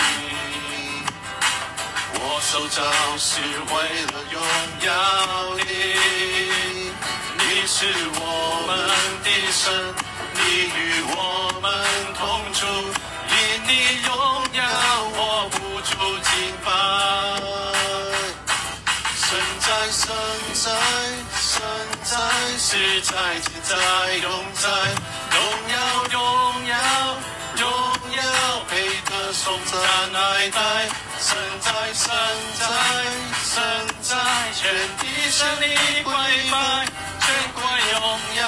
我手掌是为了荣耀你，你是我们的神，你与我们同住，因你荣耀我在，神在，神在，是在，今在，永在，荣耀，荣耀，荣耀，配得頌讚愛戴。神在，神在，神在，全地向你跪拜，全國榮耀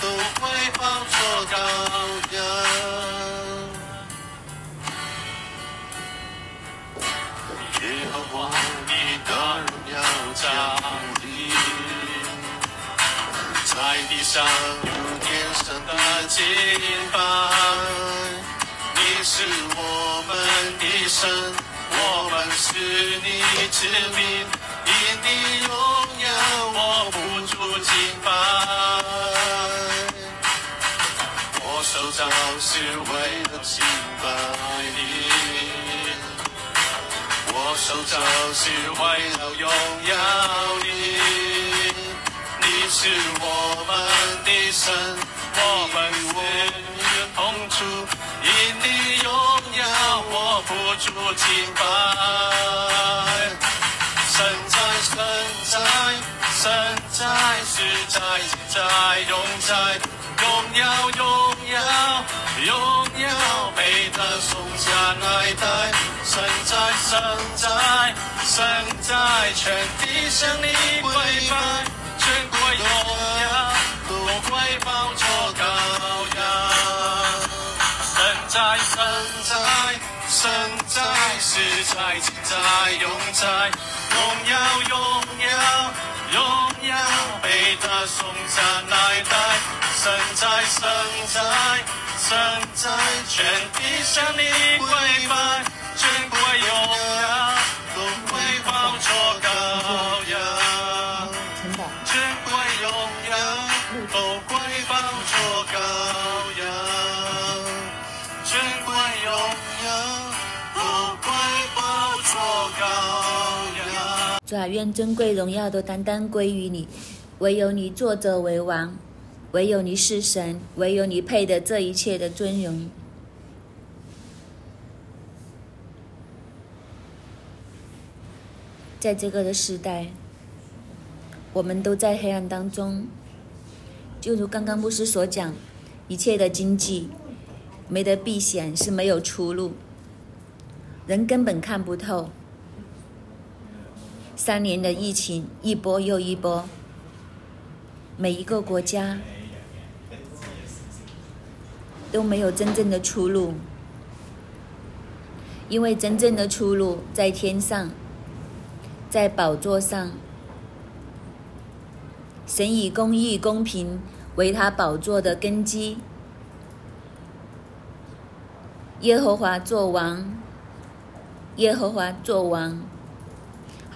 都歸報作羔上天上的敬拜。你是我们的神，我们是你之民，因你榮耀我不住敬拜。我手掌是为了敬拜你。我手掌是为了榮耀你，你是我们的神，我們是你同住，因你荣耀我不住敬拜。神在，神在，神在，是在，今在，永在，榮耀，荣耀，荣耀，配得頌讚愛戴。神在，神在，神在，全地向你跪拜，全國榮耀都歸報作羔羊。神在，神在，神在，是在，今在，永在，榮耀，榮耀，榮耀，配得頌讚愛戴。神在，神在，神在，全地向你跪拜，全國榮耀都歸報作啊，愿尊贵荣耀都单单归于你，唯有你作者为王，唯有你是神，唯有你配得这一切的尊荣。在这个的时代，我们都在黑暗当中，就如刚刚牧师所讲，一切的经济没得避险，是没有出路，人根本看不透。三年的疫情，一波又一波，每一个国家都没有真正的出路，因为真正的出路在天上，在宝座上。神以公义、公平为他宝座的根基。耶和华作王，耶和华作王，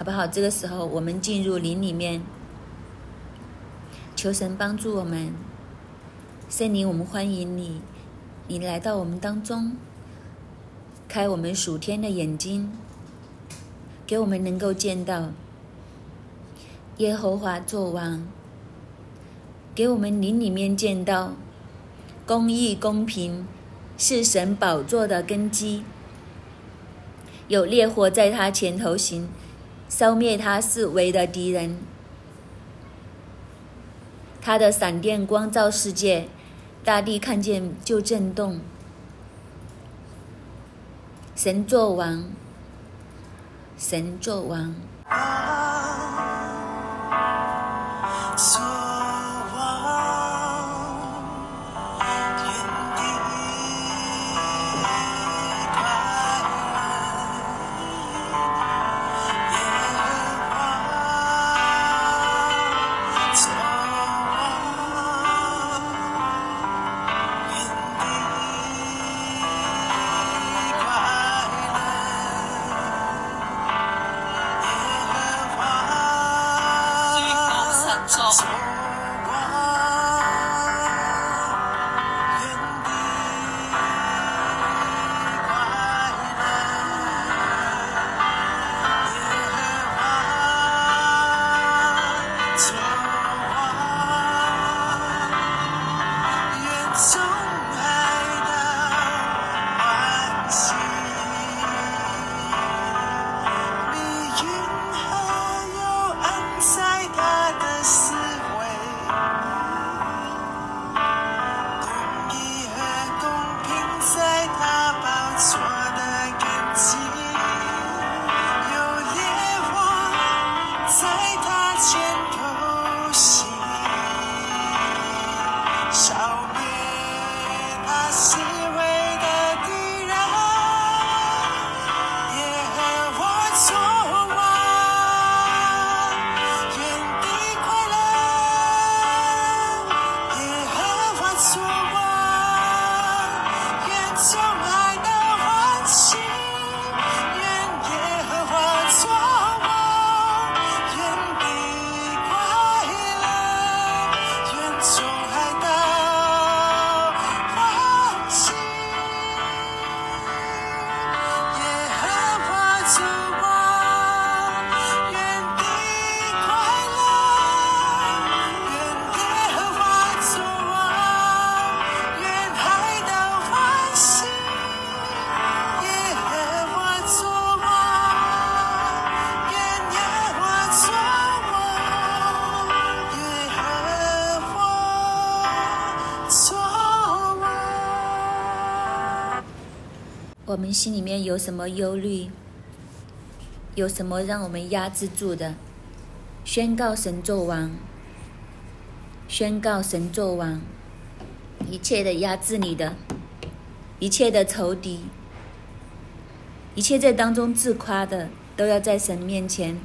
好不好？这个时候，我们进入林里面，求神帮助我们。圣灵，我们欢迎你，你来到我们当中，开我们属天的眼睛，给我们能够见到。耶和华作王，给我们林里面见到。公义、公平。是神宝座的根基。有烈火在他前头行，消灭他四围的敌人。他的闪电光照世界，大地看见就震动。神作王，神，作王，心里面有什么忧虑？有什么让我们压制住的？宣告神作王，宣告神作王，一切的压制你的，一切的仇敌，一切在当中自夸的，都要在神面前。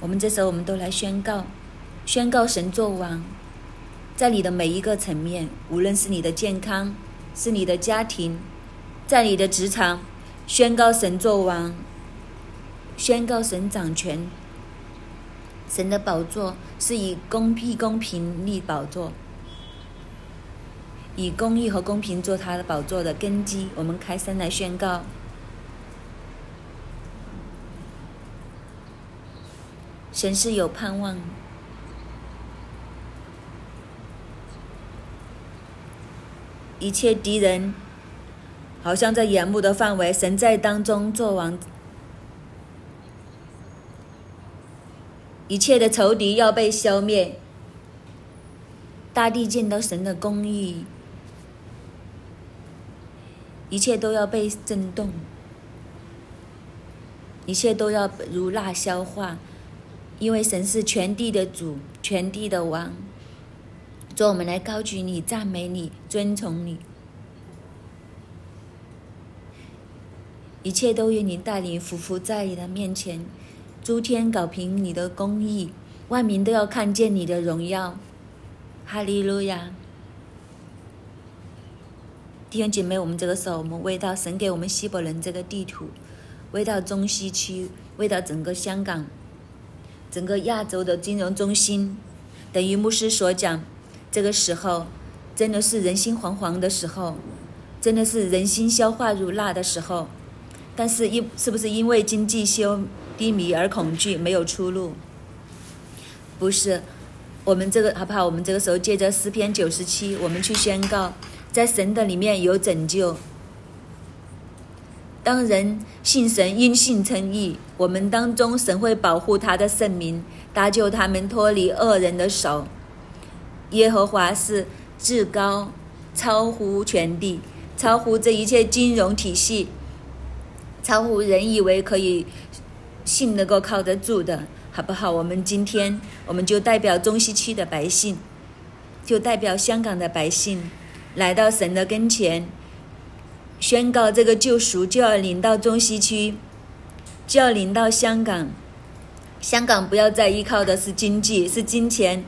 我们这时候，我们都来宣告，宣告神作王，在你的每一个层面，无论是你的健康，是你的家庭，在你的职场，宣告神作王，宣告神掌权。神的宝座是以公义、公平立宝座，以公义和公平做他的宝座的根基。我们开声来宣告：神是有盼望。一切敌人好像在眼目的范围，神在当中做王。一切的仇敌要被消灭，大地见到神的公义，一切都要被震动，一切都要如蜡消化，因为神是全地的主，全地的王。主，我们来高举你、赞美你、尊崇你，一切都由你带领，匍匐在你的面前。诸天搞平你的公义，万民都要看见你的荣耀。哈利路亚！弟兄姐妹，我们这个时候，我们为到神给我们西伯伦这个地图，为到中西区，为到整个香港，整个亚洲的金融中心，等于牧师所讲，这个时候真的是人心惶惶的时候，真的是人心消化如蜡的时候。但是因是不是因为经济修低迷而恐惧，没有出路？不是，我们这个好不好？我们这个时候借着诗篇九十七，我们去宣告，在神的里面有拯救。当人信神，因信称义，我们当中神会保护他的圣民，搭救他们脱离恶人的手。耶和华是至高，超乎全地，超乎这一切金融体系，超乎人以为可以信能够靠得住的，好不好？我们今天，我们就代表中西区的百姓，就代表香港的百姓，来到神的跟前，宣告这个救赎就要临到中西区，就要临到香港。香港不要再依靠的是经济，是金钱。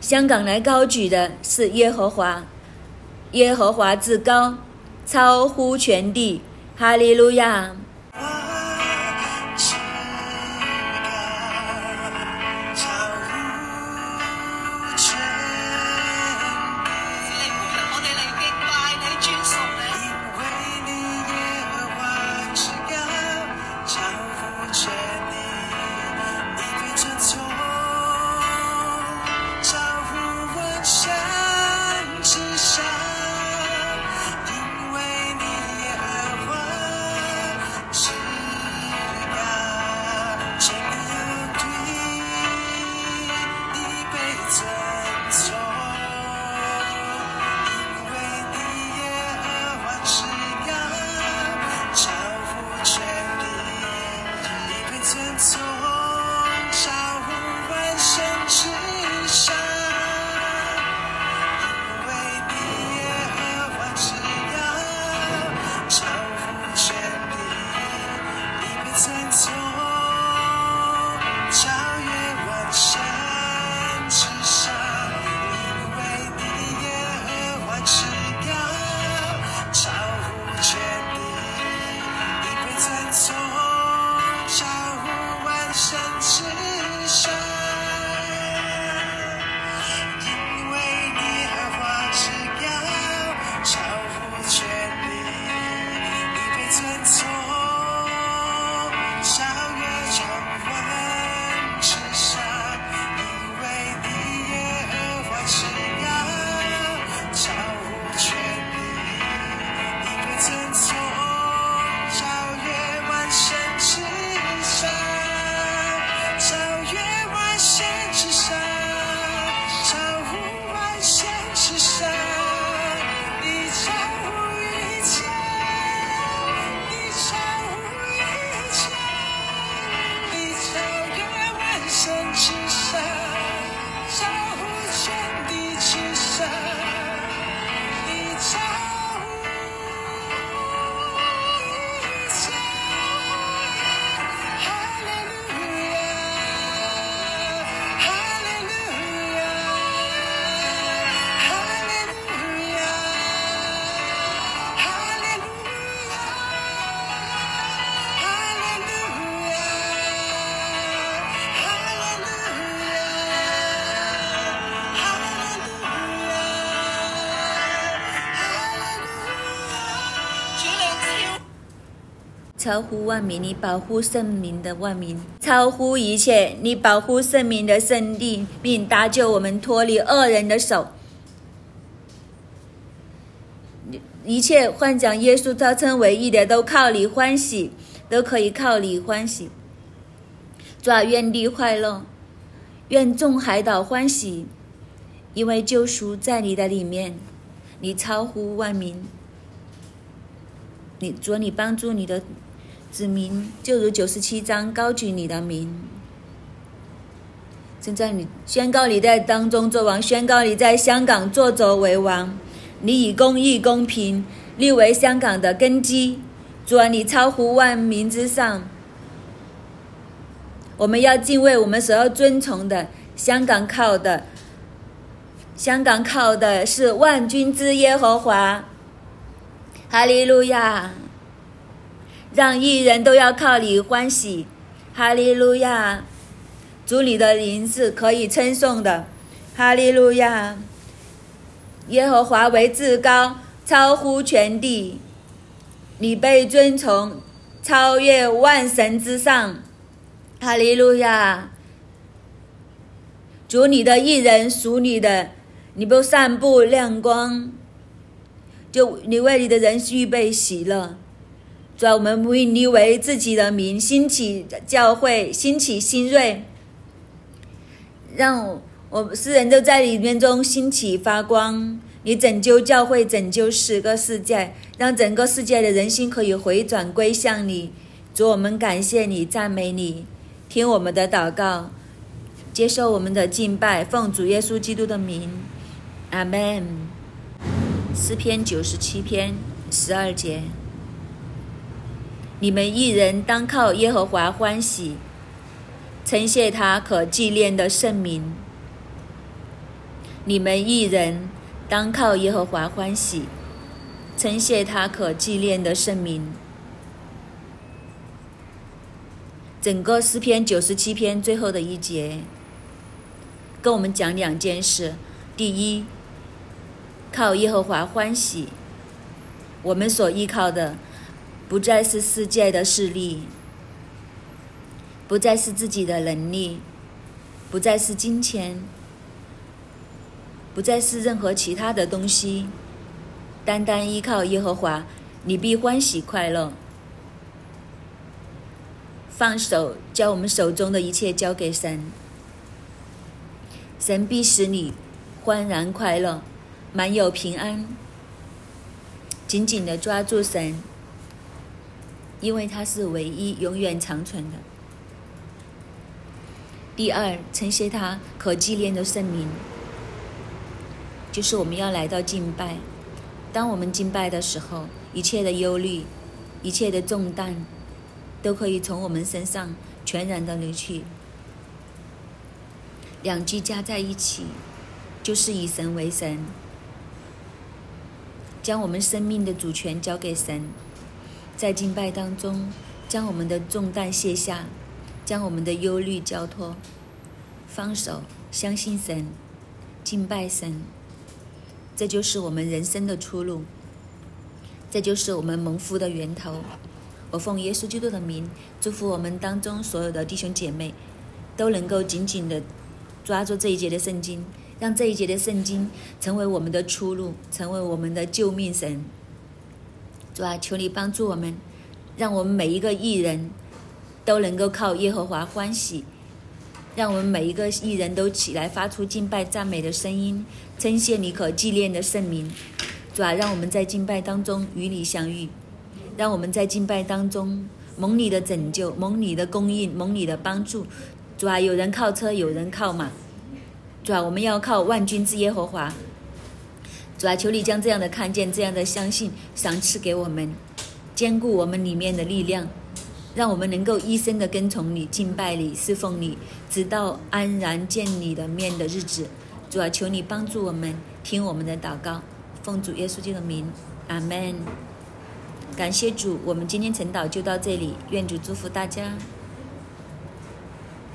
香港来高举的是耶和华，耶和华至高，超乎全地，哈利路亚！超乎万民，你保护圣民的万民，超乎一切，你保护圣民的圣地，并搭救我们脱离恶人的手。一切幻讲耶稣招称为义的，都靠你欢喜，都可以靠你欢喜。主啊，愿你快乐，愿众海岛欢喜，因为救赎在你的里面，你超乎万民。你主，你帮助你的子民，就如九十七章高举你的名。正在你宣告你在当中做王，宣告你在香港作着为王。你以公义公平立为香港的根基。主啊，你超乎万民之上。我们要敬畏我们所要尊崇的。香港靠的，香港靠的是万军之耶和华。哈利路亚！让一人都要靠你欢喜。哈利路亚！主你的灵是可以称颂的。哈利路亚！耶和华为至高，超乎全地，你被尊崇，超越万神之上。哈利路亚！主你的一人属你的，你不散布亮光，就你为你的人预备喜乐。主啊，我们为你为自己的名兴起教会，兴起新锐，让我们世人都在里面中兴起发光。你拯救教会，拯救十个世界，让整个世界的人心可以回转归向你。主，我们感谢你，赞美你，听我们的祷告，接受我们的敬拜，奉主耶稣基督的名，阿门。诗篇九十七篇十二节。你们一人当靠耶和华欢喜，称谢他可纪念的圣名。你们一人当靠耶和华欢喜，称谢他可纪念的圣名。整个诗篇九十七篇最后的一节，跟我们讲两件事：第一，靠耶和华欢喜，我们所依靠的。不再是世界的势力，不再是自己的能力，不再是金钱，不再是任何其他的东西，单单依靠耶和华，你必欢喜快乐。放手，将我们手中的一切交给神，神必使你欢然快乐，满有平安。紧紧的抓住神。因为它是唯一、永远长存的。第二，称谢他可纪念的圣名，就是我们要来到敬拜。当我们敬拜的时候，一切的忧虑、一切的重担，都可以从我们身上全然的离去。两句加在一起，就是以神为神，将我们生命的主权交给神。在敬拜当中，将我们的重担卸下，将我们的忧虑交托，放手，相信神，敬拜神。这就是我们人生的出路，这就是我们蒙福的源头。我奉耶稣基督的名，祝福我们当中所有的弟兄姐妹，都能够紧紧的抓住这一节的圣经，让这一节的圣经成为我们的出路，成为我们的救命神。主啊，求你帮助我们，让我们每一个艺人，都能够靠耶和华欢喜，让我们每一个艺人都起来发出敬拜赞美的声音，称谢你可纪念的圣名。主啊，让我们在敬拜当中与你相遇，让我们在敬拜当中蒙你的拯救，蒙你的供应，蒙你的帮助。主啊，有人靠车，有人靠马，主啊，我们要靠万军之耶和华。主啊，求你将这样的看见、这样的相信赏赐给我们，坚固我们里面的力量，让我们能够一生的跟从你、敬拜你、侍奉你，直到安然见你的面的日子。主啊，求你帮助我们，听我们的祷告，奉主耶稣基督的名，阿门。感谢主，我们今天晨祷就到这里，愿主祝福大家。